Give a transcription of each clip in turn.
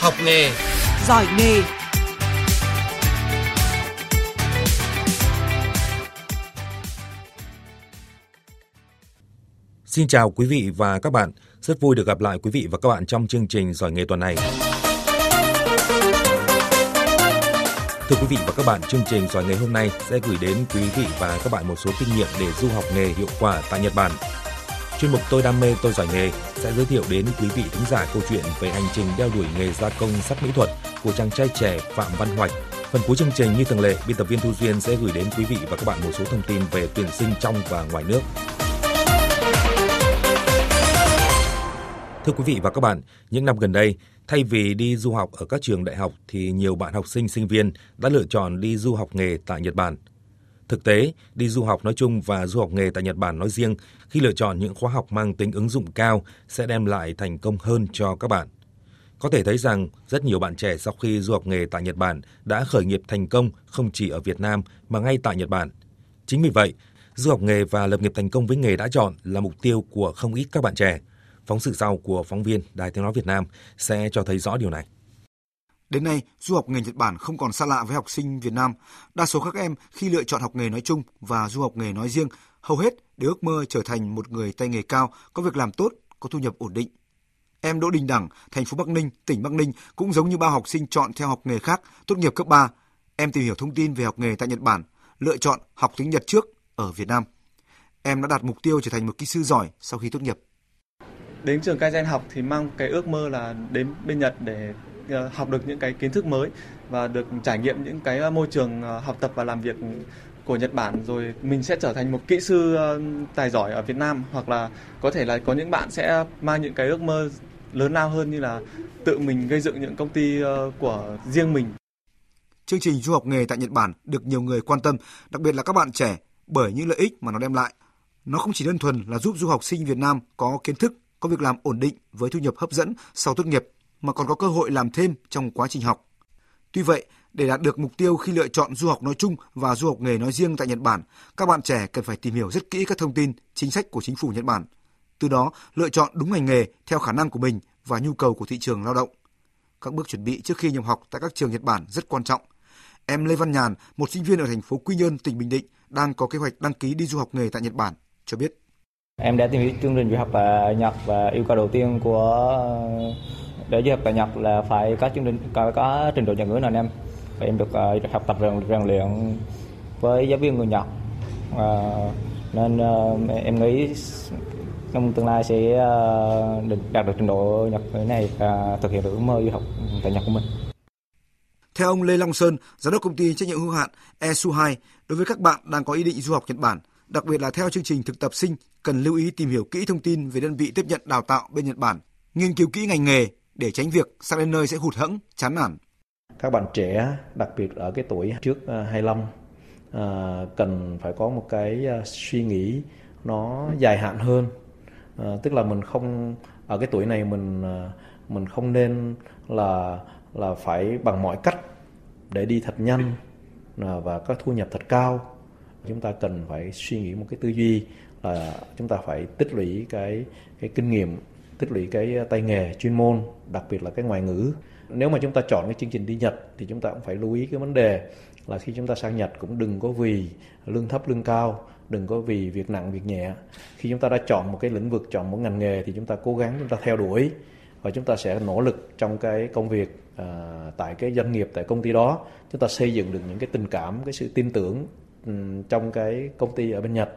Học nghề, giỏi nghề. Xin chào quý vị và các bạn. Rất vui được gặp lại quý vị và các bạn trong chương trình Giỏi nghề tuần này. Thưa quý vị và các bạn, chương trình Giỏi nghề hôm nay sẽ gửi đến quý vị và các bạn một số kinh nghiệm để du học nghề hiệu quả tại Nhật Bản. Chuyên mục Tôi đam mê tôi giỏi nghề sẽ giới thiệu đến quý vị thính giả câu chuyện về hành trình đeo đuổi nghề gia công sắc mỹ thuật của chàng trai trẻ Phạm Văn Hoạch. Phần cuối chương trình như thường lệ, biên tập viên Thu Duyên sẽ gửi đến quý vị và các bạn một số thông tin về tuyển sinh trong và ngoài nước. Thưa quý vị và các bạn, những năm gần đây, thay vì đi du học ở các trường đại học thì nhiều bạn học sinh sinh viên đã lựa chọn đi du học nghề tại Nhật Bản. Thực tế, đi du học nói chung và du học nghề tại Nhật Bản nói riêng, khi lựa chọn những khóa học mang tính ứng dụng cao sẽ đem lại thành công hơn cho các bạn. Có thể thấy rằng rất nhiều bạn trẻ sau khi du học nghề tại Nhật Bản đã khởi nghiệp thành công không chỉ ở Việt Nam mà ngay tại Nhật Bản. Chính vì vậy, du học nghề và lập nghiệp thành công với nghề đã chọn là mục tiêu của không ít các bạn trẻ. Phóng sự sau của phóng viên Đài Tiếng Nói Việt Nam sẽ cho thấy rõ điều này. Đến nay, du học nghề Nhật Bản không còn xa lạ với học sinh Việt Nam. Đa số các em khi lựa chọn học nghề nói chung và du học nghề nói riêng, hầu hết đều ước mơ trở thành một người tay nghề cao, có việc làm tốt, có thu nhập ổn định. Em Đỗ Đình Đẳng, thành phố Bắc Ninh, tỉnh Bắc Ninh cũng giống như bao học sinh chọn theo học nghề khác, tốt nghiệp cấp 3. Em tìm hiểu thông tin về học nghề tại Nhật Bản, lựa chọn học tiếng Nhật trước ở Việt Nam. Em đã đặt mục tiêu trở thành một kỹ sư giỏi sau khi tốt nghiệp đến trường Kaizen học thì mang cái ước mơ là đến bên Nhật để Ờ, học được những cái kiến thức mới và được trải nghiệm những cái ờ, môi trường ờ, học tập và làm việc của Nhật Bản rồi mình sẽ trở thành một kỹ sư tài giỏi ở Việt Nam hoặc là có thể là có những bạn sẽ mang những cái ước mơ lớn lao hơn như là tự mình gây dựng những công ty của riêng mình. Chương trình du học nghề tại Nhật Bản được nhiều người quan tâm, đặc biệt là các bạn trẻ bởi những lợi ích mà nó đem lại. Nó không chỉ đơn thuần là giúp du học sinh Việt Nam có kiến thức có việc làm ổn định với thu nhập hấp dẫn sau tốt nghiệp mà còn có cơ hội làm thêm trong quá trình học. Tuy vậy, để đạt được mục tiêu khi lựa chọn du học nói chung và du học nghề nói riêng tại Nhật Bản, các bạn trẻ cần phải tìm hiểu rất kỹ các thông tin, chính sách của chính phủ Nhật Bản. Từ đó, lựa chọn đúng ngành nghề theo khả năng của mình và nhu cầu của thị trường lao động. Các bước chuẩn bị trước khi nhập học tại các trường Nhật Bản rất quan trọng. Em Lê Văn Nhàn, một sinh viên ở thành phố Quy Nhơn, tỉnh Bình Định, đang có kế hoạch đăng ký đi du học nghề tại Nhật Bản, cho biết. Em đã tìm hiểu chương trình du học tại Nhật và yêu cầu đầu tiên của để du học tại Nhật là phải có chương trình có, có trình độ Nhật ngữ nào em và em được uh, học tập rèn, rèn luyện với giáo viên người Nhật uh, nên uh, em nghĩ trong tương lai sẽ uh, đạt được trình độ Nhật ngữ này và thực hiện được ước mơ du học tại Nhật của mình. Theo ông Lê Long Sơn, giám đốc công ty trách nhiệm hữu hạn ESU2, đối với các bạn đang có ý định du học Nhật Bản, đặc biệt là theo chương trình thực tập sinh, cần lưu ý tìm hiểu kỹ thông tin về đơn vị tiếp nhận đào tạo bên Nhật Bản, nghiên cứu kỹ ngành nghề để tránh việc sang đến nơi sẽ hụt hẫng, chán nản. Các bạn trẻ, đặc biệt ở cái tuổi trước à, 25, à, cần phải có một cái à, suy nghĩ nó dài hạn hơn. Tức là mình không ở cái tuổi này mình mình không nên là là phải bằng mọi cách để đi thật nhanh và có thu nhập thật cao chúng ta cần phải suy nghĩ một cái tư duy là chúng ta phải tích lũy cái cái kinh nghiệm tích lũy cái ờ, tay nghề chuyên môn đặc biệt là cái ngoại ngữ. Nếu mà chúng ta chọn cái chương trình đi Nhật thì chúng ta cũng phải lưu ý cái vấn đề là khi chúng ta sang Nhật cũng đừng có vì lương thấp lương cao đừng có vì việc nặng việc nhẹ. Khi chúng ta đã chọn một cái lĩnh vực chọn một ngành nghề thì chúng ta cố gắng chúng ta theo đuổi và chúng ta sẽ nỗ lực trong cái công việc à, tại cái doanh nghiệp tại công ty đó. Chúng ta xây dựng được những cái tình cảm cái sự tin tưởng Ừ, trong cái công ty ở bên Nhật.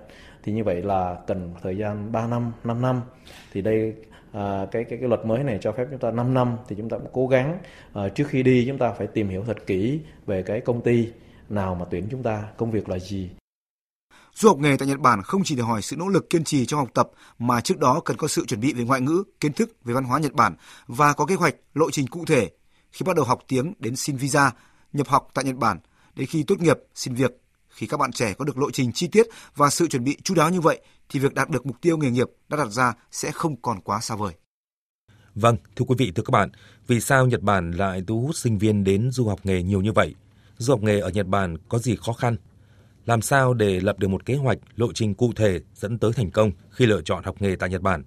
Thì như vậy là cần thời gian 3 năm, 5 năm. Thì đây à, cái cái cái luật mới này cho phép chúng ta 5 năm. Thì chúng ta cũng cố gắng à, trước khi đi chúng ta phải tìm hiểu thật kỹ về cái công ty nào mà tuyển chúng ta, công việc là gì. Du học nghề tại Nhật Bản không chỉ đòi hỏi sự nỗ lực kiên trì trong học tập mà trước đó cần có sự chuẩn bị về ngoại ngữ, kiến thức về văn hóa Nhật Bản và có kế hoạch, lộ trình cụ thể. Khi bắt đầu học tiếng đến xin visa, nhập học tại Nhật Bản, đến khi tốt nghiệp, xin việc khi các bạn trẻ có được lộ trình chi tiết và sự chuẩn bị chú đáo như vậy thì việc đạt được mục tiêu nghề nghiệp đã đặt ra sẽ không còn quá xa vời. Vâng, thưa quý vị, thưa các bạn, vì sao Nhật Bản lại thu hút sinh viên đến du học nghề nhiều như vậy? Du học nghề ở Nhật Bản có gì khó khăn? Làm sao để lập được một kế hoạch, lộ trình cụ thể dẫn tới thành công khi lựa chọn học nghề tại Nhật Bản?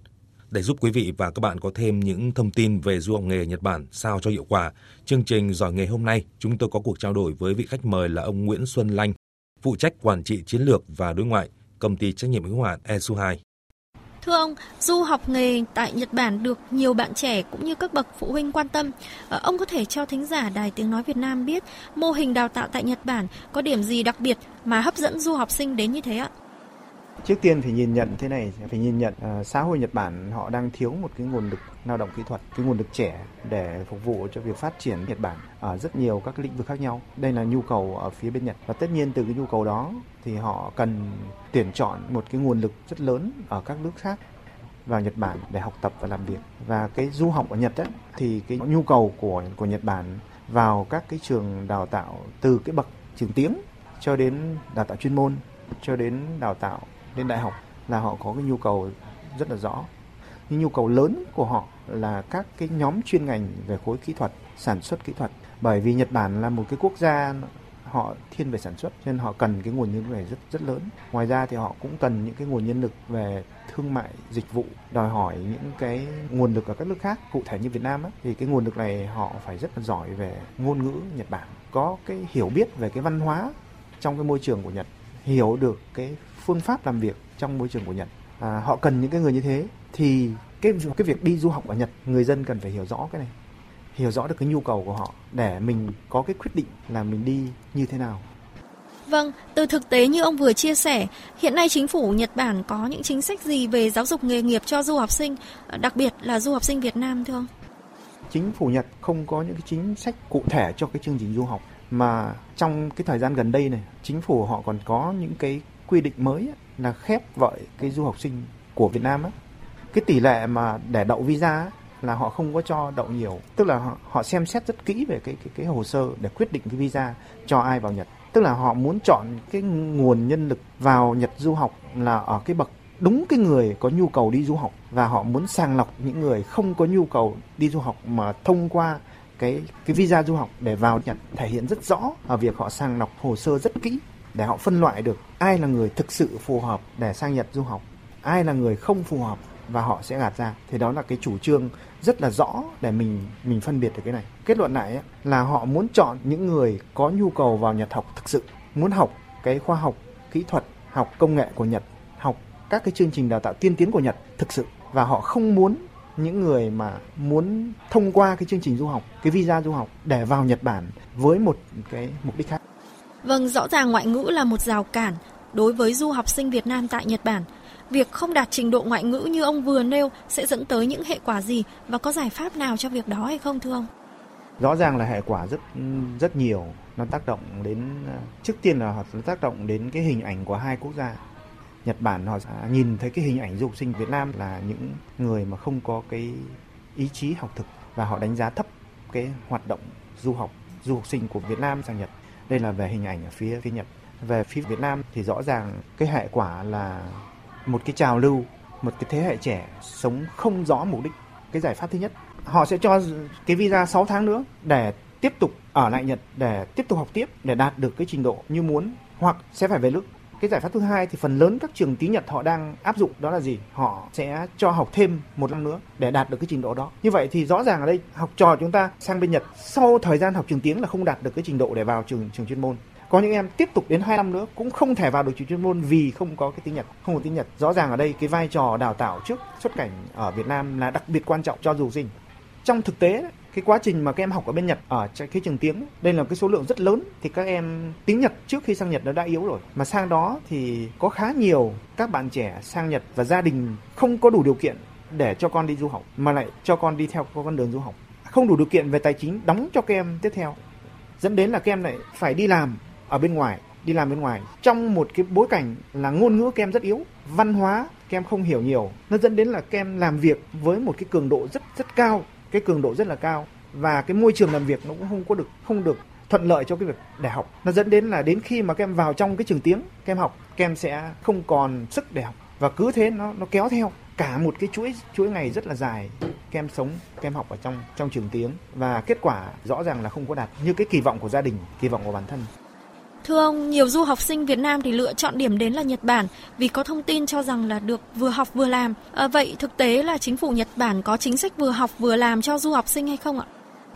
Để giúp quý vị và các bạn có thêm những thông tin về du học nghề Nhật Bản sao cho hiệu quả, chương trình Giỏi nghề hôm nay chúng tôi có cuộc trao đổi với vị khách mời là ông Nguyễn Xuân Lanh, phụ trách quản trị chiến lược và đối ngoại, công ty trách nhiệm hữu hạn Esu2. Thưa ông, du học nghề tại Nhật Bản được nhiều bạn trẻ cũng như các bậc phụ huynh quan tâm. Ờ, ông có thể cho thính giả Đài Tiếng Nói Việt Nam biết mô hình đào tạo tại Nhật Bản có điểm gì đặc biệt mà hấp dẫn du học sinh đến như thế ạ? Trước tiên phải nhìn nhận thế này, phải nhìn nhận uh, xã hội Nhật Bản họ đang thiếu một cái nguồn lực lao động kỹ thuật, cái nguồn lực trẻ để phục vụ cho việc phát triển Nhật Bản ở rất nhiều các lĩnh vực khác nhau. Đây là nhu cầu ở phía bên Nhật và tất nhiên từ cái nhu cầu đó thì họ cần tuyển chọn một cái nguồn lực rất lớn ở các nước khác vào Nhật Bản để học tập và làm việc. Và cái du học ở Nhật ấy, thì cái nhu cầu của của Nhật Bản vào các cái trường đào tạo từ cái bậc trường tiếng cho đến đào tạo chuyên môn cho đến đào tạo lên đại học là họ có cái nhu cầu rất là rõ. Nhưng nhu cầu lớn của họ là các cái nhóm chuyên ngành về khối kỹ thuật, sản xuất kỹ thuật. Bởi vì Nhật Bản là một cái quốc gia họ thiên về sản xuất nên họ cần cái nguồn nhân lực này rất rất lớn. Ngoài ra thì họ cũng cần những cái nguồn nhân lực về thương mại dịch vụ đòi hỏi những cái nguồn lực ở các nước khác cụ thể như Việt Nam á, thì cái nguồn lực này họ phải rất là giỏi về ngôn ngữ Nhật Bản có cái hiểu biết về cái văn hóa trong cái môi trường của Nhật hiểu được cái phương pháp làm việc trong môi trường của Nhật. À, họ cần những cái người như thế thì cái cái việc đi du học ở Nhật người dân cần phải hiểu rõ cái này hiểu rõ được cái nhu cầu của họ để mình có cái quyết định là mình đi như thế nào. Vâng, từ thực tế như ông vừa chia sẻ, hiện nay chính phủ Nhật Bản có những chính sách gì về giáo dục nghề nghiệp cho du học sinh, đặc biệt là du học sinh Việt Nam thưa ông? Chính phủ Nhật không có những cái chính sách cụ thể cho cái chương trình du học mà trong cái thời gian gần đây này, chính phủ họ còn có những cái quy định mới là khép vợi cái du học sinh của Việt Nam á. Cái tỷ lệ mà để đậu visa là họ không có cho đậu nhiều, tức là họ, họ xem xét rất kỹ về cái cái cái hồ sơ để quyết định cái visa cho ai vào Nhật. Tức là họ muốn chọn cái nguồn nhân lực vào Nhật du học là ở cái bậc đúng cái người có nhu cầu đi du học và họ muốn sàng lọc những người không có nhu cầu đi du học mà thông qua cái cái visa du học để vào Nhật thể hiện rất rõ ở việc họ sàng lọc hồ sơ rất kỹ để họ phân loại được ai là người thực sự phù hợp để sang Nhật du học, ai là người không phù hợp và họ sẽ gạt ra. Thì đó là cái chủ trương rất là rõ để mình mình phân biệt được cái này. Kết luận lại ấy, là họ muốn chọn những người có nhu cầu vào Nhật học thực sự, muốn học cái khoa học, kỹ thuật, học công nghệ của Nhật, học các cái chương trình đào tạo tiên tiến của Nhật thực sự và họ không muốn những người mà muốn thông qua cái chương trình du học, cái visa du học để vào Nhật Bản với một cái mục đích khác. Vâng, rõ ràng ngoại ngữ là một rào cản đối với du học sinh Việt Nam tại Nhật Bản. Việc không đạt trình độ ngoại ngữ như ông vừa nêu sẽ dẫn tới những hệ quả gì và có giải pháp nào cho việc đó hay không thưa ông? Rõ ràng là hệ quả rất rất nhiều, nó tác động đến trước tiên là nó tác động đến cái hình ảnh của hai quốc gia. Nhật Bản họ nhìn thấy cái hình ảnh du học sinh Việt Nam là những người mà không có cái ý chí học thực và họ đánh giá thấp cái hoạt động du học du học sinh của Việt Nam sang Nhật đây là về hình ảnh ở phía phía Nhật. Về phía Việt Nam thì rõ ràng cái hệ quả là một cái trào lưu, một cái thế hệ trẻ sống không rõ mục đích. Cái giải pháp thứ nhất, họ sẽ cho cái visa 6 tháng nữa để tiếp tục ở lại Nhật để tiếp tục học tiếp để đạt được cái trình độ như muốn hoặc sẽ phải về nước cái giải pháp thứ hai thì phần lớn các trường tiếng Nhật họ đang áp dụng đó là gì? Họ sẽ cho học thêm một năm nữa để đạt được cái trình độ đó. Như vậy thì rõ ràng ở đây học trò chúng ta sang bên Nhật sau thời gian học trường tiếng là không đạt được cái trình độ để vào trường trường chuyên môn. Có những em tiếp tục đến 2 năm nữa cũng không thể vào được trường chuyên môn vì không có cái tiếng Nhật, không có tiếng Nhật. Rõ ràng ở đây cái vai trò đào tạo trước xuất cảnh ở Việt Nam là đặc biệt quan trọng cho du sinh. Trong thực tế cái quá trình mà các em học ở bên Nhật, ở cái trường tiếng đây là cái số lượng rất lớn thì các em tiếng Nhật trước khi sang Nhật nó đã yếu rồi. Mà sang đó thì có khá nhiều các bạn trẻ sang Nhật và gia đình không có đủ điều kiện để cho con đi du học, mà lại cho con đi theo con đường du học. Không đủ điều kiện về tài chính đóng cho các em tiếp theo, dẫn đến là các em lại phải đi làm ở bên ngoài, đi làm bên ngoài. Trong một cái bối cảnh là ngôn ngữ các em rất yếu, văn hóa các em không hiểu nhiều, nó dẫn đến là các em làm việc với một cái cường độ rất rất cao cái cường độ rất là cao và cái môi trường làm việc nó cũng không có được, không được thuận lợi cho cái việc để học. Nó dẫn đến là đến khi mà các em vào trong cái trường tiếng, các em học, các em sẽ không còn sức để học và cứ thế nó nó kéo theo. Cả một cái chuỗi chuỗi ngày rất là dài, các em sống, các em học ở trong trong trường tiếng và kết quả rõ ràng là không có đạt như cái kỳ vọng của gia đình, kỳ vọng của bản thân. Thưa ông, nhiều du học sinh Việt Nam thì lựa chọn điểm đến là Nhật Bản vì có thông tin cho rằng là được vừa học vừa làm. À, vậy thực tế là chính phủ Nhật Bản có chính sách vừa học vừa làm cho du học sinh hay không ạ?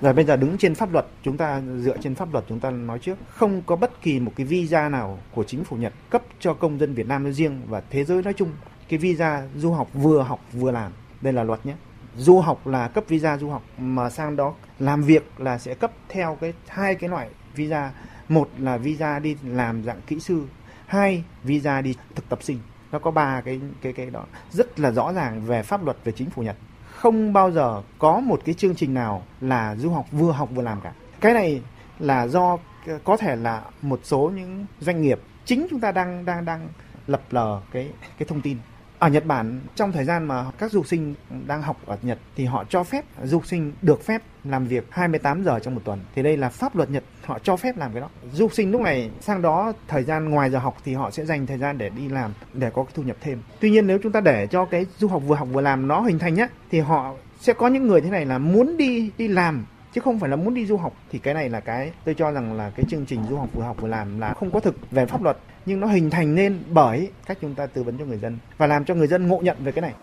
Rồi bây giờ đứng trên pháp luật, chúng ta dựa trên pháp luật chúng ta nói trước, không có bất kỳ một cái visa nào của chính phủ Nhật cấp cho công dân Việt Nam nói riêng và thế giới nói chung cái visa du học vừa học vừa làm. Đây là luật nhé. Du học là cấp visa du học mà sang đó làm việc là sẽ cấp theo cái hai cái loại visa. Một là visa đi làm dạng kỹ sư, hai visa đi thực tập sinh. Nó có ba cái cái cái đó rất là rõ ràng về pháp luật về chính phủ Nhật không bao giờ có một cái chương trình nào là du học vừa học vừa làm cả. Cái này là do có thể là một số những doanh nghiệp chính chúng ta đang đang đang lập lờ cái cái thông tin ở Nhật Bản, trong thời gian mà các du sinh đang học ở Nhật thì họ cho phép du sinh được phép làm việc 28 giờ trong một tuần. Thì đây là pháp luật Nhật, họ cho phép làm cái đó. Du sinh lúc này sang đó thời gian ngoài giờ học thì họ sẽ dành thời gian để đi làm, để có cái thu nhập thêm. Tuy nhiên nếu chúng ta để cho cái du học vừa học vừa làm nó hình thành nhá, thì họ sẽ có những người thế này là muốn đi đi làm chứ không phải là muốn đi du học thì cái này là cái tôi cho rằng là cái chương trình du học vừa học vừa làm là không có thực về pháp luật nhưng nó hình thành nên bởi cách chúng ta tư vấn cho người dân và làm cho người dân ngộ nhận về cái này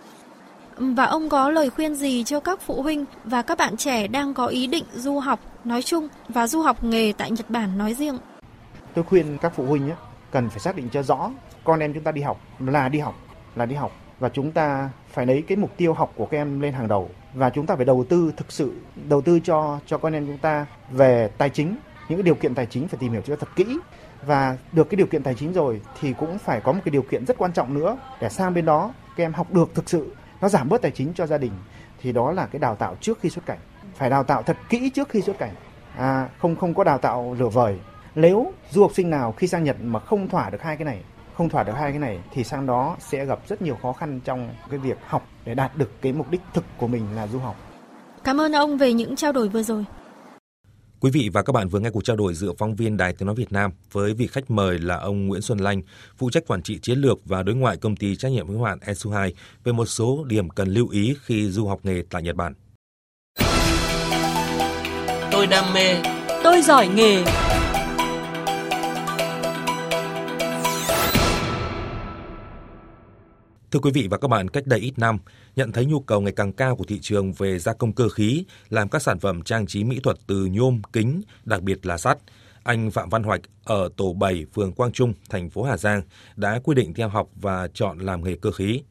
và ông có lời khuyên gì cho các phụ huynh và các bạn trẻ đang có ý định du học nói chung và du học nghề tại Nhật Bản nói riêng? Tôi khuyên các phụ huynh ấy, cần phải xác định cho rõ con em chúng ta đi học là đi học là đi học và chúng ta phải lấy cái mục tiêu học của các em lên hàng đầu. Và chúng ta phải đầu tư thực sự đầu tư cho cho con em chúng ta về tài chính. Những cái điều kiện tài chính phải tìm hiểu cho thật kỹ. Và được cái điều kiện tài chính rồi thì cũng phải có một cái điều kiện rất quan trọng nữa để sang bên đó các em học được thực sự nó giảm bớt tài chính cho gia đình. Thì đó là cái đào tạo trước khi xuất cảnh. Phải đào tạo thật kỹ trước khi xuất cảnh. À, không không có đào tạo lửa vời. Nếu du học sinh nào khi sang Nhật mà không thỏa được hai cái này không thỏa được hai cái này thì sang đó sẽ gặp rất nhiều khó khăn trong cái việc học để đạt được cái mục đích thực của mình là du học. Cảm ơn ông về những trao đổi vừa rồi. Quý vị và các bạn vừa nghe cuộc trao đổi giữa phóng viên Đài Tiếng Nói Việt Nam với vị khách mời là ông Nguyễn Xuân Lanh, phụ trách quản trị chiến lược và đối ngoại công ty trách nhiệm hữu hạn Esu2 về một số điểm cần lưu ý khi du học nghề tại Nhật Bản. Tôi đam mê, tôi giỏi nghề. Thưa quý vị và các bạn, cách đây ít năm, nhận thấy nhu cầu ngày càng cao của thị trường về gia công cơ khí, làm các sản phẩm trang trí mỹ thuật từ nhôm, kính, đặc biệt là sắt. Anh Phạm Văn Hoạch ở tổ 7, phường Quang Trung, thành phố Hà Giang đã quyết định theo học và chọn làm nghề cơ khí.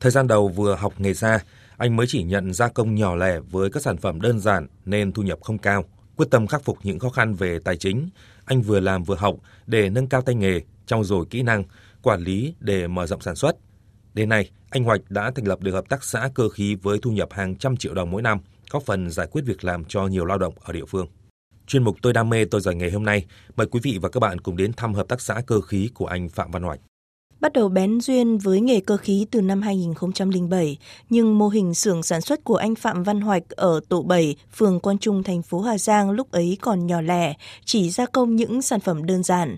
Thời gian đầu vừa học nghề ra, anh mới chỉ nhận gia công nhỏ lẻ với các sản phẩm đơn giản nên thu nhập không cao. Quyết tâm khắc phục những khó khăn về tài chính, anh vừa làm vừa học để nâng cao tay nghề, trau dồi kỹ năng, quản lý để mở rộng sản xuất. Đến nay, anh Hoạch đã thành lập được hợp tác xã cơ khí với thu nhập hàng trăm triệu đồng mỗi năm, góp phần giải quyết việc làm cho nhiều lao động ở địa phương. Chuyên mục Tôi đam mê tôi giỏi nghề hôm nay, mời quý vị và các bạn cùng đến thăm hợp tác xã cơ khí của anh Phạm Văn Hoạch. Bắt đầu bén duyên với nghề cơ khí từ năm 2007, nhưng mô hình xưởng sản xuất của anh Phạm Văn Hoạch ở tổ 7, phường Quan Trung, thành phố Hà Giang lúc ấy còn nhỏ lẻ, chỉ gia công những sản phẩm đơn giản.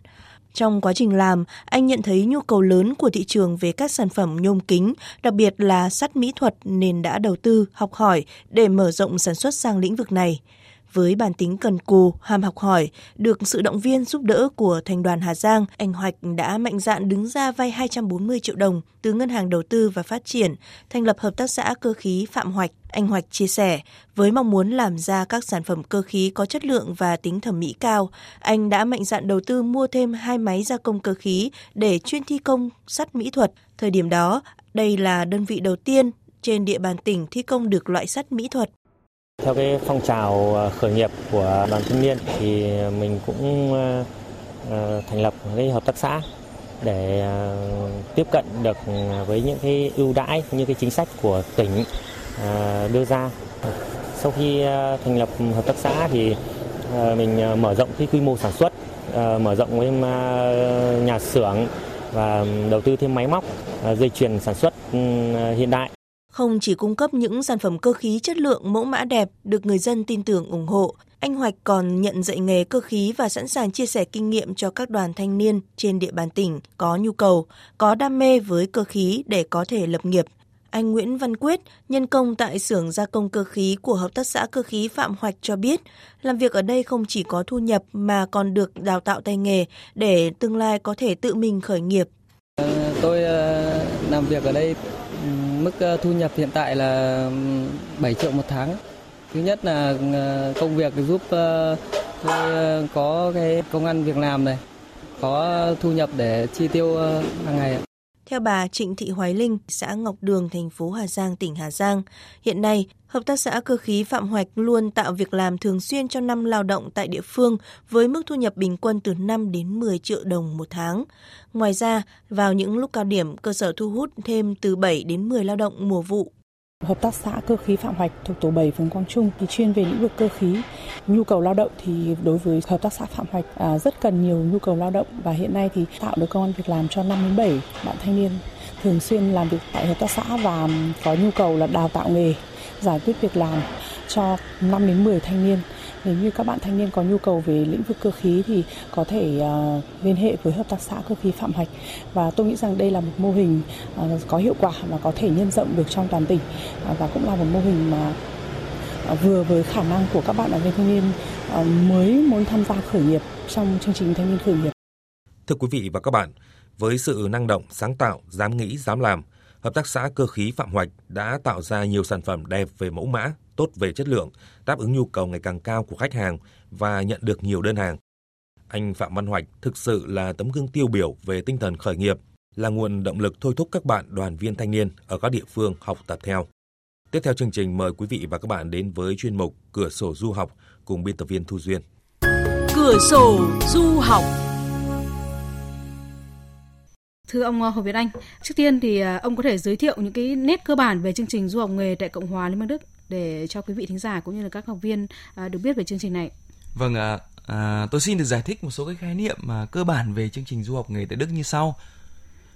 Trong quá trình làm, anh nhận thấy nhu cầu lớn của thị trường về các sản phẩm nhôm kính, đặc biệt là sắt mỹ thuật nên đã đầu tư, học hỏi để mở rộng sản xuất sang lĩnh vực này. Với bản tính cần cù, ham học hỏi, được sự động viên giúp đỡ của thành đoàn Hà Giang, anh Hoạch đã mạnh dạn đứng ra vay 240 triệu đồng từ Ngân hàng Đầu tư và Phát triển, thành lập hợp tác xã cơ khí Phạm Hoạch. Anh Hoạch chia sẻ, với mong muốn làm ra các sản phẩm cơ khí có chất lượng và tính thẩm mỹ cao, anh đã mạnh dạn đầu tư mua thêm hai máy gia công cơ khí để chuyên thi công sắt mỹ thuật. Thời điểm đó, đây là đơn vị đầu tiên trên địa bàn tỉnh thi công được loại sắt mỹ thuật. Theo cái phong trào ờ, khởi nghiệp của đoàn thanh niên thì mình cũng ờ, ờ, thành lập cái hợp tác xã để tiếp cận được với những cái ưu đãi như cái chính sách của tỉnh đưa ra. Sau khi thành lập hợp tác xã thì mình mở rộng cái quy mô sản xuất, mở rộng với nhà xưởng và đầu tư thêm máy móc, dây chuyền sản xuất ừ, hiện đại không chỉ cung cấp những sản phẩm cơ khí chất lượng mẫu mã đẹp được người dân tin tưởng ủng hộ, anh Hoạch còn nhận dạy nghề cơ khí và sẵn sàng chia sẻ kinh nghiệm cho các đoàn thanh niên trên địa bàn tỉnh có nhu cầu, có đam mê với cơ khí để có thể lập nghiệp. Anh Nguyễn Văn Quyết, nhân công tại xưởng gia công cơ khí của Hợp tác xã Cơ khí Phạm Hoạch cho biết, làm việc ở đây không chỉ có thu nhập mà còn được đào tạo tay nghề để tương lai có thể tự mình khởi nghiệp. Tôi ờ, làm việc ở đây mức ờ, thu nhập hiện tại là 7 triệu một tháng. Thứ nhất là ờ, công việc giúp ờ, tôi có cái công ăn việc làm này, có thu nhập để chi tiêu hàng ngày. Theo bà Trịnh Thị Hoài Linh, xã Ngọc Đường, thành phố Hà Giang, tỉnh Hà Giang, hiện nay, Hợp tác xã Cơ khí Phạm Hoạch luôn tạo việc làm thường xuyên cho năm lao động tại địa phương với mức thu nhập bình quân từ 5 đến 10 triệu đồng một tháng. Ngoài ra, vào những lúc cao điểm, cơ sở thu hút thêm từ 7 đến 10 lao động mùa vụ Hợp tác xã cơ khí Phạm Hoạch thuộc tổ 7 phường Quang Trung thì chuyên về lĩnh vực cơ khí. Nhu cầu lao động thì đối với hợp tác xã Phạm Hoạch à, rất cần nhiều nhu cầu lao động và hiện nay thì tạo được công an việc làm cho 5 đến 7 bạn thanh niên thường xuyên làm việc tại hợp tác xã và có nhu cầu là đào tạo nghề, giải quyết việc làm cho 5 đến 10 thanh niên nếu như các bạn thanh niên có nhu cầu về lĩnh vực cơ khí thì có thể uh, liên hệ với hợp tác xã cơ khí Phạm Hạch và tôi nghĩ rằng đây là một mô hình uh, có hiệu quả và có thể nhân rộng được trong toàn tỉnh uh, và cũng là một mô hình mà uh, vừa với khả năng của các bạn đoàn viên thanh niên uh, mới muốn tham gia khởi nghiệp trong chương trình thanh niên khởi nghiệp. Thưa quý vị và các bạn, với sự năng động, sáng tạo, dám nghĩ, dám làm, Hợp tác xã Cơ khí Phạm Hoạch đã tạo ra nhiều sản phẩm đẹp về mẫu mã, tốt về chất lượng, đáp ứng nhu cầu ngày càng cao của khách hàng và nhận được nhiều đơn hàng. Anh Phạm Văn Hoạch thực sự là tấm gương tiêu biểu về tinh thần khởi nghiệp, là nguồn động lực thôi thúc các bạn đoàn viên thanh niên ở các địa phương học tập theo. Tiếp theo chương trình mời quý vị và các bạn đến với chuyên mục Cửa sổ du học cùng biên tập viên Thu Duyên. Cửa sổ du học Thưa ông ờ, Hồ Việt Anh, trước tiên thì ờ, ông có thể giới thiệu những cái nét cơ bản về chương trình du học nghề tại Cộng hòa Liên bang Đức để cho quý vị thính giả cũng như là các học viên ờ, được biết về chương trình này. Vâng ạ, à, tôi xin được giải thích một số cái khái niệm mà cơ bản về chương trình du học nghề tại Đức như sau.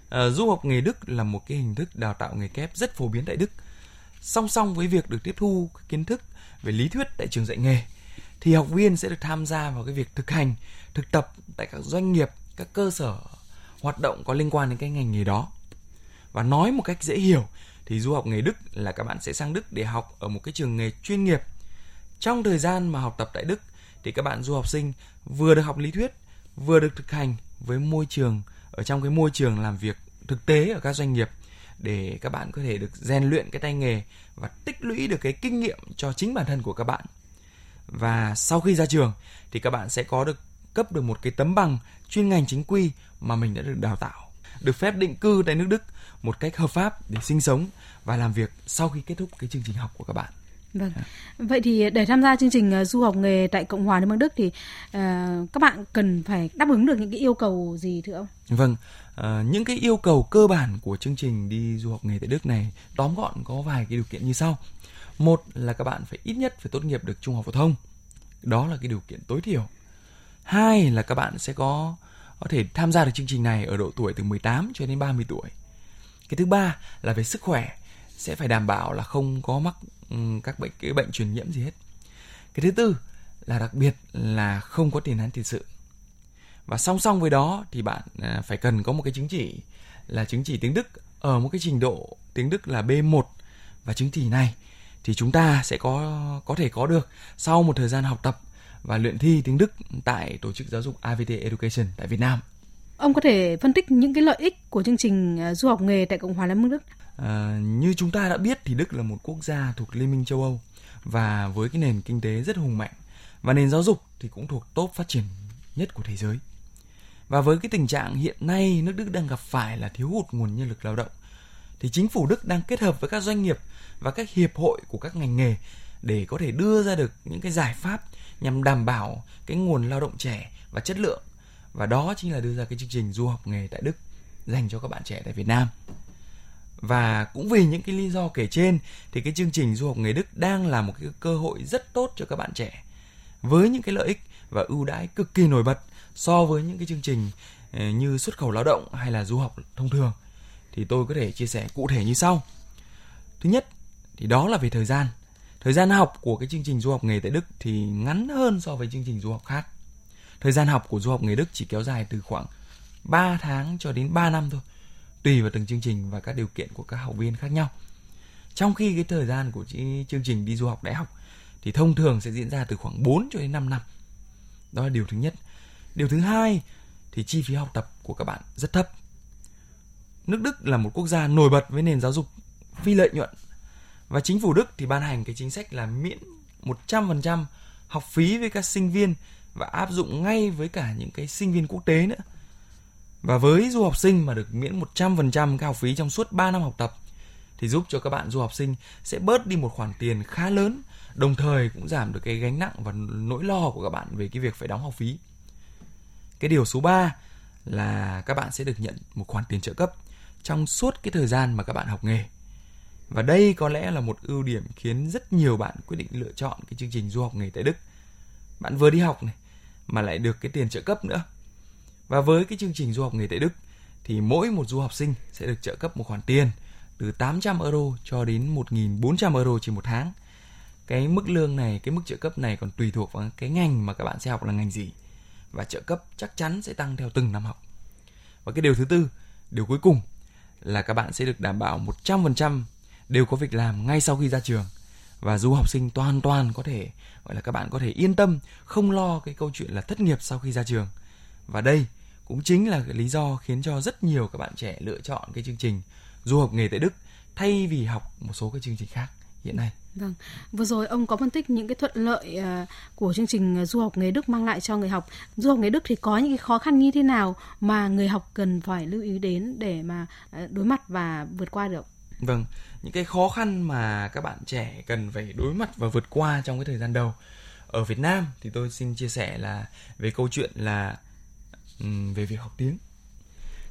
À, du học nghề Đức là một cái hình thức đào tạo nghề kép rất phổ biến tại Đức. Song song với việc được tiếp thu kiến thức về lý thuyết tại trường dạy nghề, thì học viên sẽ được tham gia vào cái việc thực hành, thực tập tại các doanh nghiệp, các cơ sở hoạt động có liên quan đến cái ngành nghề đó và nói một cách dễ hiểu thì du học nghề Đức là các bạn sẽ sang Đức để học ở một cái trường nghề chuyên nghiệp. Trong thời gian mà học tập tại Đức thì các bạn du học sinh vừa được học lý thuyết, vừa được thực hành với môi trường ở trong cái môi trường làm việc thực tế ở các doanh nghiệp để các bạn có thể được rèn luyện cái tay nghề và tích lũy được cái kinh nghiệm cho chính bản thân của các bạn. Và sau khi ra trường thì các bạn sẽ có được cấp được một cái tấm bằng chuyên ngành chính quy mà mình đã được đào tạo, được phép định cư tại nước Đức một cách hợp pháp để sinh sống và làm việc sau khi kết thúc cái chương trình học của các bạn. Vâng. Vậy thì để tham gia chương trình ờ, du học nghề tại Cộng hòa Liên bang Đức thì uh, các bạn cần phải đáp ứng được những cái yêu cầu gì thưa ông? Vâng, uh, những cái yêu cầu cơ bản của chương trình đi du học nghề tại Đức này tóm gọn có vài cái điều kiện như sau. Một là các bạn phải ít nhất phải tốt nghiệp được trung học phổ thông. Đó là cái điều kiện tối thiểu. Hai là các bạn sẽ có có thể tham gia được chương trình này ở độ tuổi từ 18 cho đến 30 tuổi. Cái thứ ba là về sức khỏe, sẽ phải đảm bảo là không có mắc ừ, các bệnh, cái bệnh truyền nhiễm gì hết. Cái thứ tư là đặc biệt là không có tiền án tiền sự. Và song song với đó thì bạn à, phải cần có một cái chứng chỉ là chứng chỉ tiếng Đức ở một cái trình độ tiếng Đức là B1 và chứng chỉ này thì chúng ta sẽ có có thể có được sau một thời gian học tập và luyện thi tiếng Đức tại tổ chức giáo dục AVT Education tại Việt Nam. Ông có thể phân tích những cái lợi ích của chương trình à, du học nghề tại Cộng hòa Liên bang Đức? À, như chúng ta đã biết thì Đức là một quốc gia thuộc Liên minh châu Âu và với cái nền kinh tế rất hùng mạnh và nền giáo dục thì cũng thuộc top phát triển nhất của thế giới. Và với cái tình trạng hiện nay nước Đức đang gặp phải là thiếu hụt nguồn nhân lực lao động thì chính phủ Đức đang kết hợp với các doanh nghiệp và các hiệp hội của các ngành nghề để có thể đưa ra được những cái giải pháp nhằm đảm bảo cái nguồn lao động trẻ và chất lượng và đó chính là đưa ra cái chương trình du học nghề tại Đức dành cho các bạn trẻ tại Việt Nam. Và cũng vì những cái lý do kể trên, thì cái chương trình du học nghề Đức đang là một cái cơ hội rất tốt cho các bạn trẻ với những cái lợi ích và ưu đãi cực kỳ nổi bật so với những cái chương trình ờ, như xuất khẩu lao động hay là du học thông thường thì tôi có thể chia sẻ cụ thể như sau. Thứ nhất, thì đó là về thời gian Thời gian học của cái chương trình du học nghề tại Đức thì ngắn hơn so với chương trình du học khác. Thời gian học của du học nghề Đức chỉ kéo dài từ khoảng 3 tháng cho đến 3 năm thôi, tùy vào từng chương trình và các điều kiện của các học viên khác nhau. Trong khi cái thời gian của chương trình đi du học đại học thì thông thường sẽ diễn ra từ khoảng 4 cho đến 5 năm. Đó là điều thứ nhất. Điều thứ hai thì chi phí học tập của các bạn rất thấp. Nước Đức là một quốc gia nổi bật với nền giáo dục phi lợi nhuận và chính phủ Đức thì ban hành cái chính sách là miễn 100% học phí với các sinh viên và áp dụng ngay với cả những cái sinh viên quốc tế nữa. Và với du học sinh mà được miễn 100% các học phí trong suốt 3 năm học tập thì giúp cho các bạn du học sinh sẽ bớt đi một khoản tiền khá lớn, đồng thời cũng giảm được cái gánh nặng và nỗi lo của các bạn về cái việc phải đóng học phí. Cái điều số 3 là các bạn sẽ được nhận một khoản tiền trợ cấp trong suốt cái thời gian mà các bạn học nghề. Và đây có lẽ là một ưu điểm khiến rất nhiều bạn quyết định lựa chọn cái chương trình du học nghề tại Đức. Bạn vừa đi học này mà lại được cái tiền trợ cấp nữa. Và với cái chương trình du học nghề tại Đức thì mỗi một du học sinh sẽ được trợ cấp một khoản tiền từ 800 euro cho đến 1.400 euro trên một tháng. Cái mức lương này, cái mức trợ cấp này còn tùy thuộc vào cái ngành mà các bạn sẽ học là ngành gì. Và trợ cấp chắc chắn sẽ tăng theo từng năm học. Và cái điều thứ tư, điều cuối cùng là các bạn sẽ được đảm bảo 100% đều có việc làm ngay sau khi ra trường và du học sinh toàn toàn có thể gọi là các bạn có thể yên tâm không lo cái câu chuyện là thất nghiệp sau khi ra trường và đây cũng chính là cái lý do khiến cho rất nhiều các bạn trẻ lựa chọn cái chương trình du học nghề tại Đức thay vì học một số cái chương trình khác hiện nay. Vâng, vừa rồi ông có phân tích những cái thuận lợi à, của chương trình à, du học nghề Đức mang lại cho người học. Du học nghề Đức thì có những cái khó khăn như thế nào mà người học cần phải lưu ý đến để mà à, đối mặt và vượt qua được? Vâng, những cái khó khăn mà các bạn trẻ cần phải đối mặt và vượt qua trong cái thời gian đầu. Ở Việt Nam thì tôi xin chia sẻ là về câu chuyện là um, về việc học tiếng.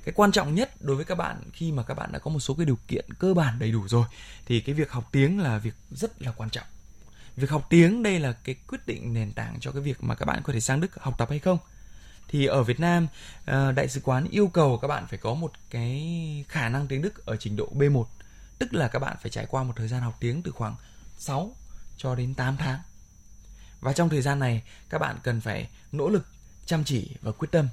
Cái quan trọng nhất đối với các bạn khi mà các bạn đã có một số cái điều kiện cơ bản đầy đủ rồi thì cái việc học tiếng là việc rất là quan trọng. Việc học tiếng đây là cái quyết định nền tảng cho cái việc mà các bạn có thể sang Đức học tập hay không thì ở Việt Nam ờ, đại sứ quán yêu cầu các bạn phải có một cái khả năng tiếng Đức ở trình độ B1 Tức là các bạn phải trải qua một thời gian học tiếng từ khoảng 6 cho đến 8 tháng. Và trong thời gian này các bạn cần phải nỗ lực, chăm chỉ và quyết tâm.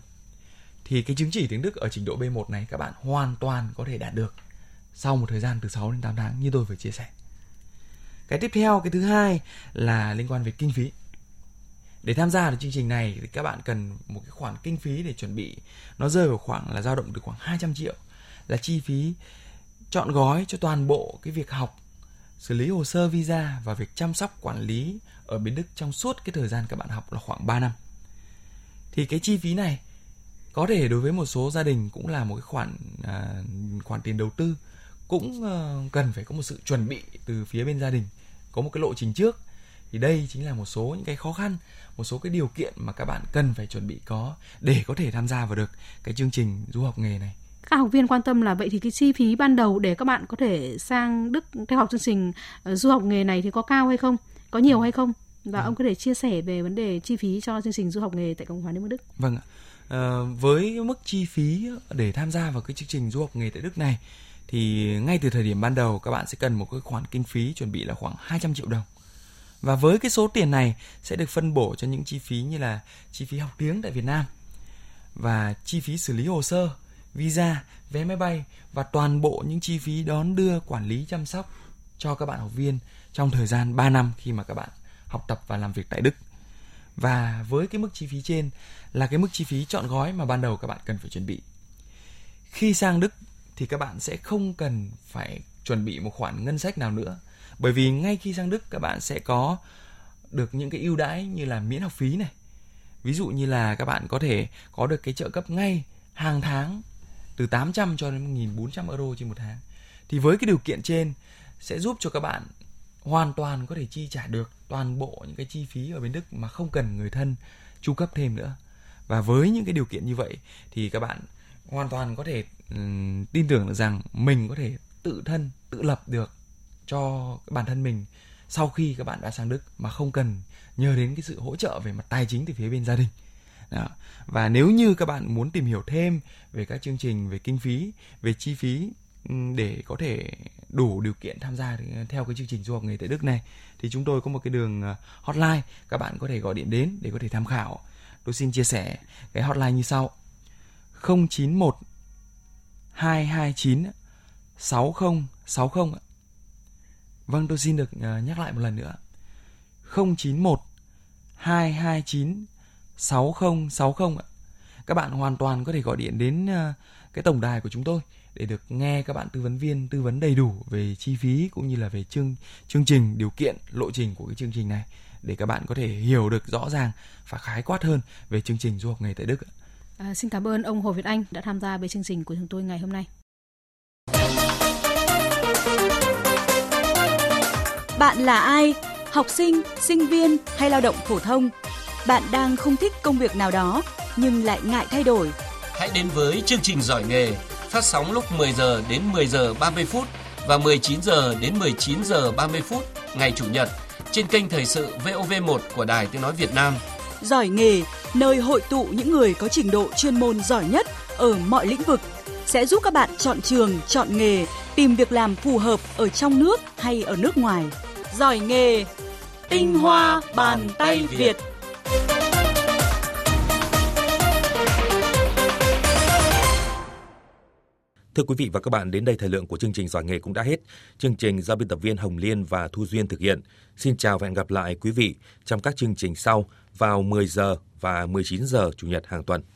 Thì cái chứng chỉ tiếng Đức ở trình độ B1 này các bạn hoàn toàn có thể đạt được sau một thời gian từ 6 đến 8 tháng như tôi vừa chia sẻ. Cái tiếp theo, cái thứ hai là liên quan về kinh phí. Để tham gia được chương trình này thì các bạn cần một cái khoản kinh phí để chuẩn bị nó rơi vào khoảng là dao động từ khoảng 200 triệu là chi phí chọn gói cho toàn bộ cái việc học xử lý hồ sơ visa và việc chăm sóc quản lý ở bên Đức trong suốt cái thời gian các bạn học là khoảng 3 năm. Thì cái chi phí này có thể đối với một số gia đình cũng là một cái khoản à, khoản tiền đầu tư cũng à, cần phải có một sự chuẩn bị từ phía bên gia đình có một cái lộ trình trước thì đây chính là một số những cái khó khăn một số cái điều kiện mà các bạn cần phải chuẩn bị có để có thể tham gia vào được cái chương trình du học nghề này các học viên quan tâm là vậy thì cái chi phí ban đầu để các bạn có thể sang Đức theo học chương trình uh, du học nghề này thì có cao hay không, có nhiều hay không? Và ông có thể chia sẻ về vấn đề chi phí cho chương trình du học nghề tại Cộng hòa Liên bang Đức. Vâng ạ. À, với mức chi phí để tham gia vào cái chương trình du học nghề tại Đức này thì ngay từ thời điểm ban đầu các bạn sẽ cần một cái khoản kinh phí chuẩn bị là khoảng 200 triệu đồng. Và với cái số tiền này sẽ được phân bổ cho những chi phí như là chi phí học tiếng tại Việt Nam và chi phí xử lý hồ sơ visa, vé máy bay và toàn bộ những chi phí đón đưa, quản lý, chăm sóc cho các bạn học viên trong thời gian 3 năm khi mà các bạn học tập và làm việc tại Đức. Và với cái mức chi phí trên là cái mức chi phí chọn gói mà ban đầu các bạn cần phải chuẩn bị. Khi sang Đức thì các bạn sẽ không cần phải chuẩn bị một khoản ngân sách nào nữa. Bởi vì ngay khi sang Đức các bạn sẽ có được những cái ưu đãi như là miễn học phí này. Ví dụ như là các bạn có thể có được cái trợ cấp ngay hàng tháng từ 800 cho đến 1.400 euro trên một tháng. Thì với cái điều kiện trên sẽ giúp cho các bạn hoàn toàn có thể chi trả được toàn bộ những cái chi phí ở bên Đức mà không cần người thân chu cấp thêm nữa. Và với những cái điều kiện như vậy thì các bạn hoàn toàn có thể um, tin tưởng được rằng mình có thể tự thân tự lập được cho bản thân mình sau khi các bạn đã sang Đức mà không cần nhờ đến cái sự hỗ trợ về mặt tài chính từ phía bên gia đình đó. Và nếu như các bạn muốn tìm hiểu thêm về các chương trình về kinh phí, về chi phí để có thể đủ điều kiện tham gia ờ, theo cái chương trình du học nghề tại Đức này thì chúng tôi có một cái đường ờ, hotline các bạn có thể gọi điện đến để có thể tham khảo. Tôi xin chia sẻ cái hotline như sau. 091 229 6060 Vâng, tôi xin được ờ, nhắc lại một lần nữa. 091 229 6060 ạ. Các bạn hoàn toàn có thể gọi điện đến uh, cái tổng đài của chúng tôi để được nghe các bạn tư vấn viên tư vấn đầy đủ về chi phí cũng như là về chương chương trình điều kiện lộ trình của cái chương trình này để các bạn có thể hiểu được rõ ràng và khái quát hơn về chương trình du học nghề tại Đức. À, xin cảm ơn ông Hồ Việt Anh đã tham gia với chương trình của chúng tôi ngày hôm nay. Bạn là ai? Học sinh, sinh viên hay lao động phổ thông? Bạn đang không thích công việc nào đó nhưng lại ngại thay đổi. Hãy đến với chương trình giỏi nghề phát sóng lúc 10 giờ đến 10 giờ 30 phút và 19 giờ đến 19 giờ 30 phút ngày chủ nhật trên kênh thời sự VOV1 của Đài Tiếng nói Việt Nam. Giỏi nghề, nơi hội tụ những người có trình độ chuyên môn giỏi nhất ở mọi lĩnh vực sẽ giúp các bạn chọn trường, chọn nghề, tìm việc làm phù hợp ở trong nước hay ở nước ngoài. Giỏi nghề, tinh hoa bàn tay Việt. Thưa quý vị và các bạn, đến đây thời lượng của chương trình Giỏi nghề cũng đã hết. Chương trình do biên tập viên Hồng Liên và Thu Duyên thực hiện. Xin chào và hẹn gặp lại quý vị trong các chương trình sau vào 10 giờ và 19 giờ Chủ nhật hàng tuần.